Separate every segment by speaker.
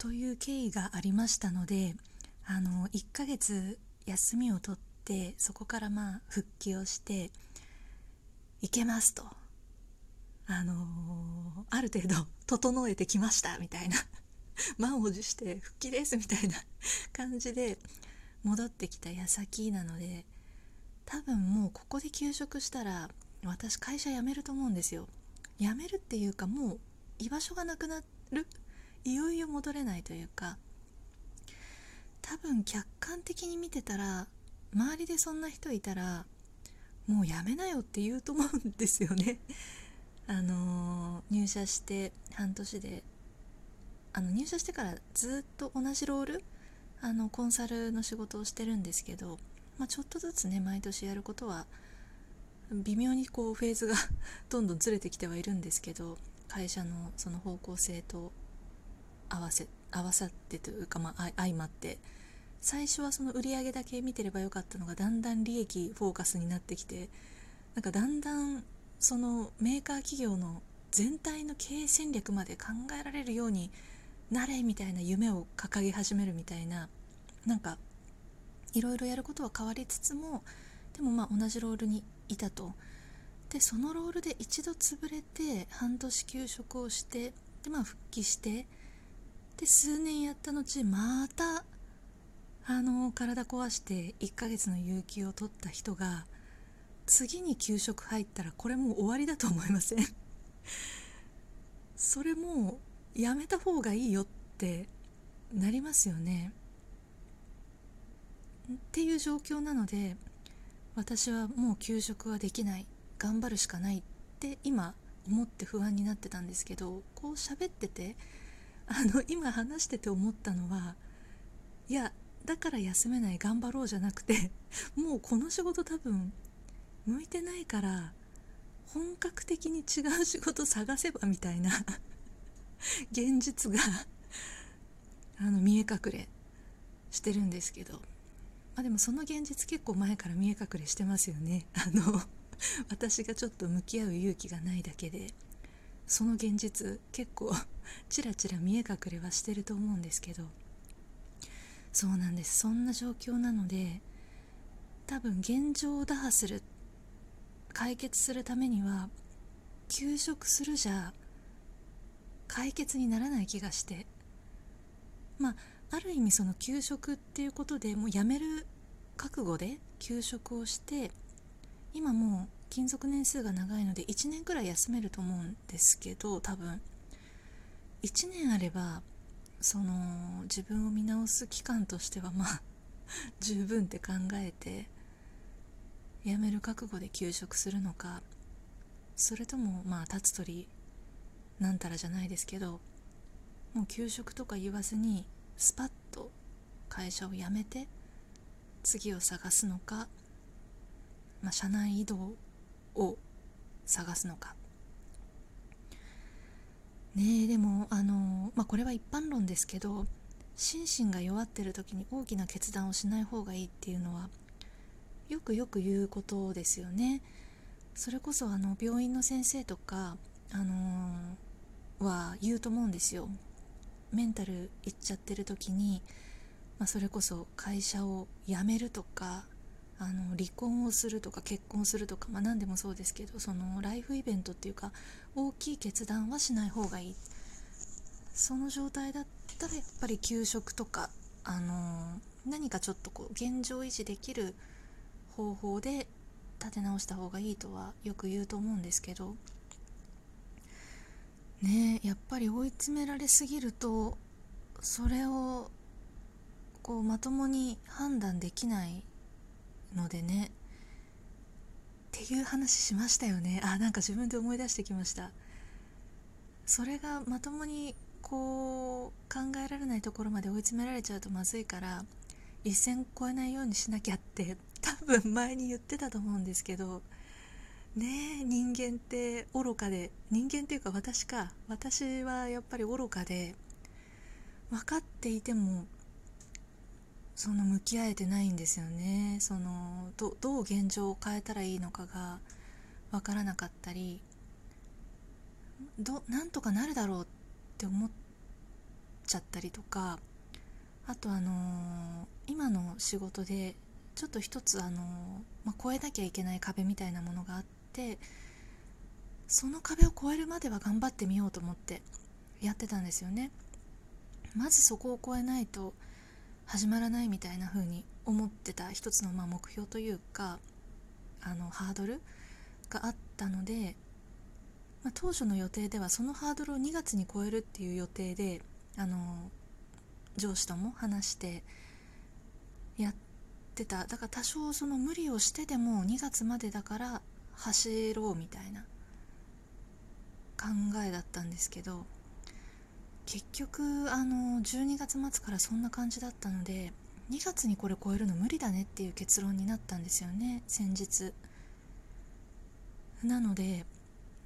Speaker 1: という経緯がありましたのであの1ヶ月休みを取ってそこからまあ復帰をしていけますと。あのー、ある程度整えてきましたみたいな。満を持して復帰ですみたいな 感じで戻ってきた矢先なので多分もうここで休職したら私会社辞めると思うんですよ。辞めるっていうかもう居場所がなくなるいよいよ戻れないというか多分客観的に見てたら周りでそんな人いたらもうやめなよって言うと思うんですよね。あのー、入社して半年であの入社してからずっと同じロールあのコンサルの仕事をしてるんですけど、まあ、ちょっとずつね毎年やることは微妙にこうフェーズが どんどんずれてきてはいるんですけど会社のその方向性と合わせ合わさってというか、まあ、相まって最初はその売り上げだけ見てればよかったのがだんだん利益フォーカスになってきてなんかだんだんそのメーカー企業の全体の経営戦略まで考えられるようになれみたいな夢を掲げ始めるみたいななんかいろいろやることは変わりつつもでもまあ同じロールにいたと。でそのロールで一度潰れて半年休職をしてでまあ復帰してで数年やった後またあの体壊して1ヶ月の有給を取った人が次に給食入ったらこれもう終わりだと思いません。それもうやめた方がいいよってなりますよね。っていう状況なので私はもう給食はできない。頑張るしかないって今思って不安になってたんですけどこう喋っててあの今話してて思ったのはいやだから休めない頑張ろうじゃなくて もうこの仕事多分向いてないから本格的に違う仕事探せばみたいな 現実があの見え隠れしてるんですけど、まあ、でもその現実結構前から見え隠れしてますよね。あの 私がちょっと向き合う勇気がないだけで。その現実結構ちらちら見え隠れはしてると思うんですけど。そうなんです。そんな状況なので多分現状を打破する解決するためには休職するじゃ解決にならない気がして。まあある意味その休職っていうことでもう辞める覚悟で休職をして今もう勤続年数が長いので1年くらい休めると思うんですけど多分。1年あればその自分を見直す期間としてはまあ 十分って考えて辞める覚悟で休職するのかそれともまあ立つ鳥なんたらじゃないですけどもう休職とか言わずにスパッと会社を辞めて次を探すのか、まあ、社内移動を探すのか。ねえでもあの、まあ、これは一般論ですけど心身が弱ってる時に大きな決断をしない方がいいっていうのはよくよく言うことですよね。それこそあの病院の先生とか、あのー、は言うと思うんですよ。メンタルいっちゃってる時に、まあ、それこそ会社を辞めるとかあの離婚をするとか結婚するとか、まあ、何でもそうですけどそのライフイベントっていうか大きい決断はしない方がいい。その状態だったらやっぱり休職とか、あの、何かちょっとこう現状維持できる方法で立て直した方がいいとはよく言うと思うんですけどねやっぱり追い詰められすぎるとそれをこうまともに判断できないのでねっていう話しましたよね。あなんか自分で思い出してきました。それがまともにこう考えられないところまで追い詰められちゃうとまずいから一線越えないようにしなきゃって多分前に言ってたと思うんですけどねえ人間って愚かで人間っていうか私か。私はやっぱり愚かで分かっていてもその向き合えてないんですよね。そのどう現状を変えたらいいのかが分からなかったりどなんとかなるだろうって思っちゃったりとかあとあのー今の仕事でちょっと一つあのーまあ、越えなきゃいけない壁みたいなものがあってその壁を越えるまでは頑張ってみようと思ってやってたんですよね。まずそこを越えないと始まらないみたいな風に思ってた一つのま目標というかあのハードルがあったので、まあ、当初の予定ではそのハードルを2月に超えるっていう予定であの上司とも話してやってた。だから多少その無理をしてでも2月までだから走ろうみたいな考えだったんですけど結局あの12月末からそんな感じだったので2月にこれ超えるの無理だねっていう結論になったんですよね先日。なので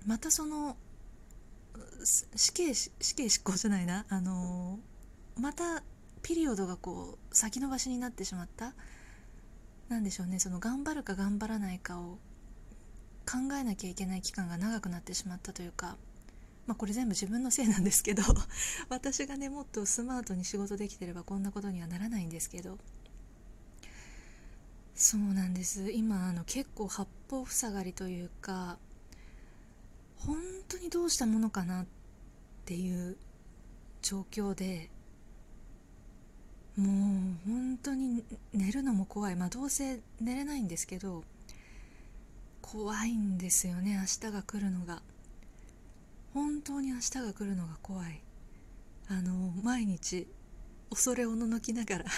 Speaker 1: またその死刑死刑執行じゃないなあのまたピリオドがこう先延ばしになってしまった。なんでしょうねその頑張るか頑張らないかを考えなきゃいけない期間が長くなってしまったというか。まあこれ全部自分のせいなんですけど 私がねもっとスマートに仕事できてればこんなことにはならないんですけど。そうなんです。今あの結構八方塞がりというか本当にどうしたものかなっていう状況でもう本当に寝るのも怖い。まあどうせ寝れないんですけど怖いんですよね明日が来るのが。本当に明日が来るのが怖い。あの毎日恐れおののきながら。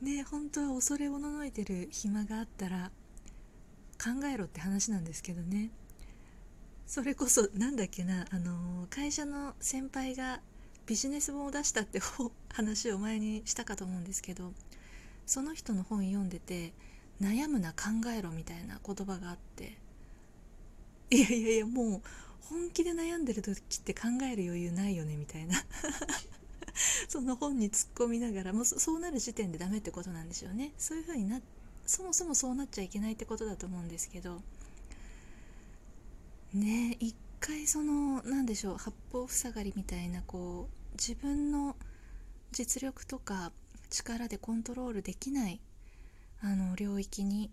Speaker 1: ね本当は恐れおののいてる暇があったら考えろって話なんですけどね。それこそ何だっけなあの会社の先輩がビジネス本を出したって話を前にしたかと思うんですけどその人の本読んでて「悩むな考えろ」みたいな言葉があっていやいやいやもう本気で悩んでる時って考える余裕ないよねみたいな。その本に突っ込みながらもうそうなる時点でダメってことなんでしょうね。そういうふうになそもそもそうなっちゃいけないってことだと思うんですけど。ね一回その何でしょう八方塞がりみたいなこう自分の実力とか力でコントロールできないあの領域に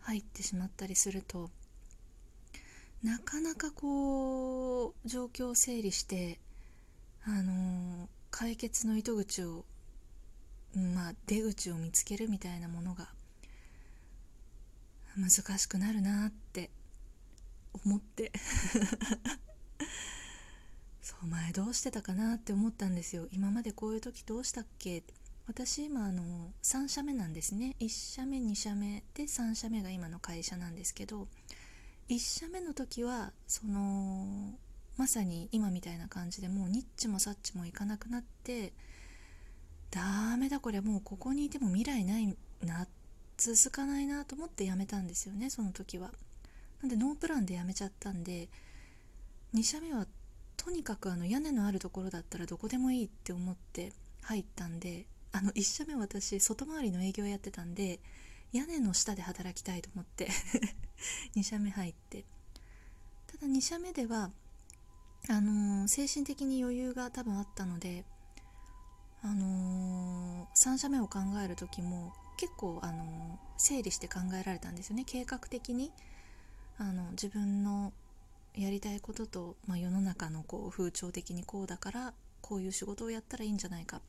Speaker 1: 入ってしまったりするとなかなかこう状況を整理してあの解決の糸口をまあ出口を見つけるみたいなものが難しくなるなって思って。そう前どうしてたかなって思ったんですよ。今までこういう時どうしたっけ？私今あの3社目なんですね。1社目2社目で3社目が今の会社なんですけど1社目の時はそのまさに今みたいな感じでもうニッチもサッチもいかなくなってダメだこれもうここにいても未来ないな続かないなと思って辞めたんですよねその時は。なんでノープランで辞めちゃったんで2社目はとにかくあの屋根のあるところだったらどこでもいいって思って入ったんであの1社目私外回りの営業やってたんで屋根の下で働きたいと思って 2社目入って。ただ2社目ではあのー、精神的に余裕が多分あったのであのー、3社目を考える時も結構、あのー、整理して考えられたんですよね。計画的にあの自分のやりたいことと、まあ、世の中のこう風潮的にこうだからこういう仕事をやったらいいんじゃないか。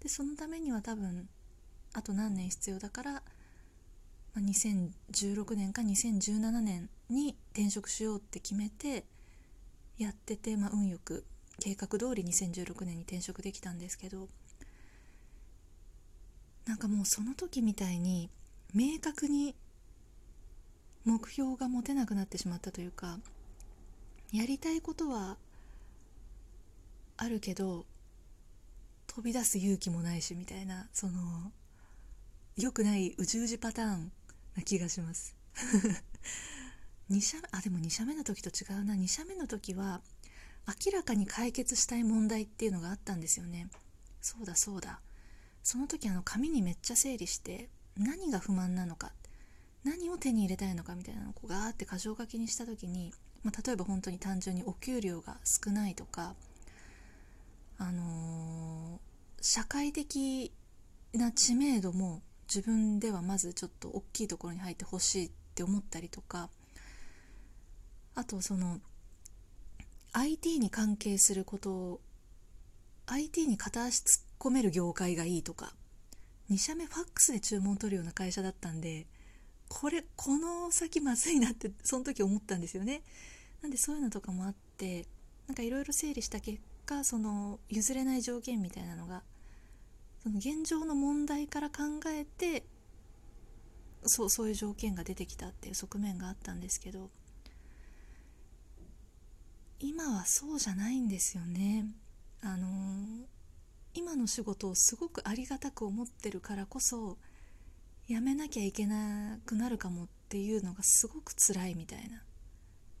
Speaker 1: でそのためには多分あと何年必要だから2016年か2017年に転職しようって決めてやってて、まあ、運よく計画通り2016年に転職できたんですけどなんかもうその時みたいに明確に目標が持てなくなってしまったというかやりたいことはあるけど飛び出す勇気もないしみたいなその良くないうじうじパターンな気がします。2社あでも2社目の時と違うな。2社目の時は明らかに解決したい問題っていうのがあったんですよね。そうだそうだ。その時あの紙にめっちゃ整理して何が不満なのか何を手に入れたいのかみたいなのをこうガーって箇条書きにした時に、まあ、例えば本当に単純にお給料が少ないとかあのー、社会的な知名度も自分ではまずちょっと大きいところに入ってほしいって思ったりとかあとその IT に関係することを IT に片足突っ込める業界がいいとか2社目ファックスで注文取るような会社だったんでこれこの先まずいなってその時思ったんですよね。なんでそういうのとかもあってなんかいろいろ整理した結果その譲れない条件みたいなのが現状の問題から考えてそうそういう条件が出てきたっていう側面があったんですけど今はそうじゃないんですよね。あの、今の仕事をすごくありがたく思ってるからこそやめなきゃいけなくなるかもっていうのがすごく辛いみたいな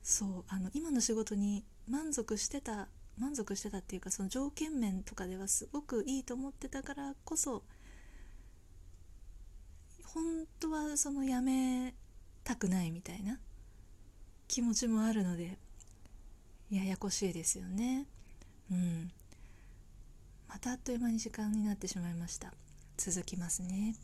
Speaker 1: そうあの今の仕事に満足してた満足してたっていうかその条件面とかではすごくいいと思ってたからこそ本当はそのやめたくないみたいな気持ちもあるのでややこしいですよね。うん。またあっという間に時間になってしまいました。続きますね。